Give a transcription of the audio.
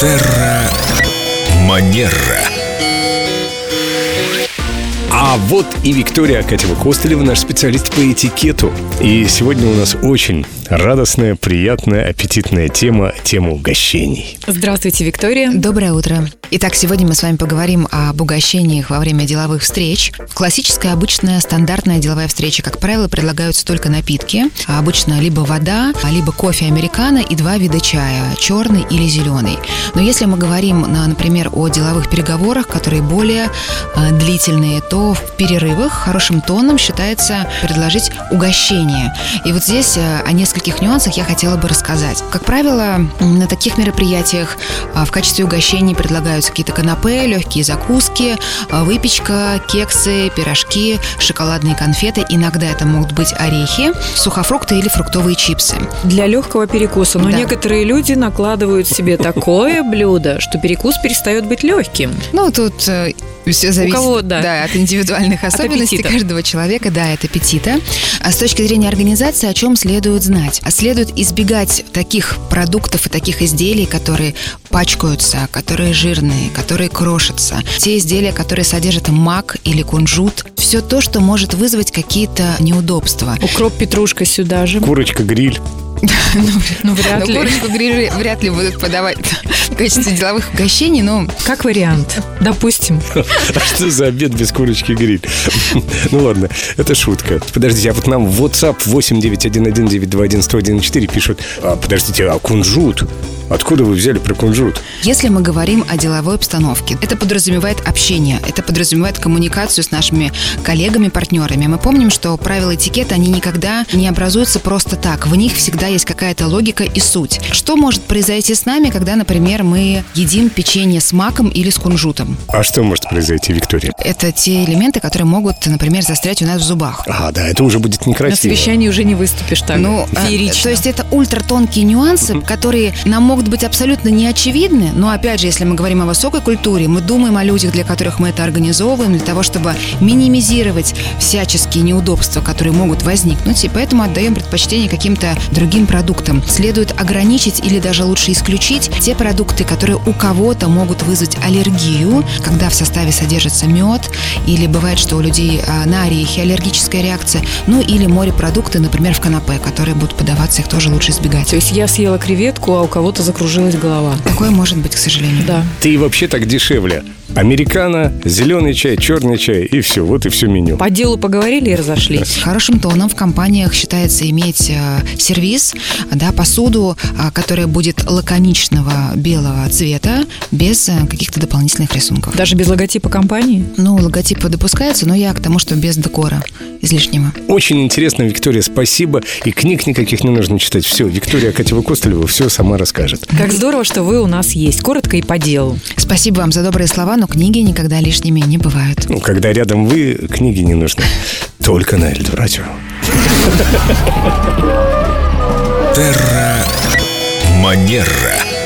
Терра Манера. А вот и Виктория Акатьева-Костылева, наш специалист по этикету. И сегодня у нас очень радостная, приятная, аппетитная тема, тема угощений. Здравствуйте, Виктория. Доброе утро. Итак, сегодня мы с вами поговорим об угощениях во время деловых встреч. Классическая, обычная, стандартная деловая встреча, как правило, предлагаются только напитки. А обычно либо вода, либо кофе американо и два вида чая, черный или зеленый. Но если мы говорим, например, о деловых переговорах, которые более э, длительные, то в перерывах хорошим тоном считается предложить угощение. И вот здесь о нескольких нюансах я хотела бы рассказать. Как правило, на таких мероприятиях э, в качестве угощений предлагают предлагаются какие-то канапе, легкие закуски, а, выпечка, кексы, пирожки, шоколадные конфеты. Иногда это могут быть орехи, сухофрукты или фруктовые чипсы. Для легкого перекуса. Но Да. некоторые люди накладывают себе такое блюдо, что перекус перестает быть легким. Ну, тут все зависит кого, да. от индивидуальных особенностей аппетита. каждого человека, да, от аппетита. А с точки зрения организации, о чем следует знать? А следует избегать таких продуктов и таких изделий, которые пачкаются, которые жирные, которые крошатся. Те изделия, которые содержат мак или кунжут. Все то, что может вызвать какие-то неудобства. Укроп, петрушка сюда же. Курочка, гриль. Ну, вряд Но ли. курочку гриль вряд ли будут подавать в качестве деловых угощений, но Как вариант. Допустим. А что за обед без курочки гриль? Ну ладно, это шутка. Подождите, а вот нам в WhatsApp 8911-921-1014 пишут, а, подождите, а кунжут? Откуда вы взяли про кунжут? Если мы говорим о деловой обстановке, это подразумевает общение, это подразумевает коммуникацию с нашими коллегами, партнерами. Мы помним, что правила этикета, они никогда не образуются просто так. В них всегда есть какая-то логика и суть. Что может произойти с нами, когда, например, мы едим печенье с маком или с кунжутом? А что может произойти, Виктория? Это те элементы, которые могут, например, застрять у нас в зубах. А, да, это уже будет На некрасиво. совещании уже не выступишь так Ну, а, феерично. то есть это ультратонкие нюансы, которые нам могут быть абсолютно не очевидны, но опять же, если мы говорим о высокой культуре, мы думаем о людях, для которых мы это организовываем, для того, чтобы минимизировать всяческие неудобства, которые могут возникнуть, и поэтому отдаем предпочтение каким-то другим продуктам. Следует ограничить или даже лучше исключить те продукты, которые у кого-то могут вызвать аллергию, когда в составе содержится мед, или бывает, что у людей а, на орехи аллергическая реакция, ну или морепродукты, например, в канапе, которые будут подаваться, их тоже лучше избегать. То есть я съела креветку, а у кого-то закружилась голова. Такое может быть, к сожалению. Да. Ты вообще так дешевле. Американо, зеленый чай, черный чай и все, вот и все меню. По делу поговорили и разошлись. Хорошим тоном в компаниях считается иметь э, сервис, да, посуду, а, которая будет лаконичного белого цвета, без э, каких-то дополнительных рисунков. Даже без логотипа компании. Ну, логотипы допускаются, но я к тому, что без декора излишнего. Очень интересно, Виктория, спасибо. И книг никаких не нужно читать. Все, Виктория Катева-Костылева все сама расскажет. Как здорово, что вы у нас есть. Коротко и по делу. Спасибо вам за добрые слова, но книги никогда лишними не бывают. Ну, когда рядом вы, книги не нужны. Только на Эльдо радио. Терра Манера.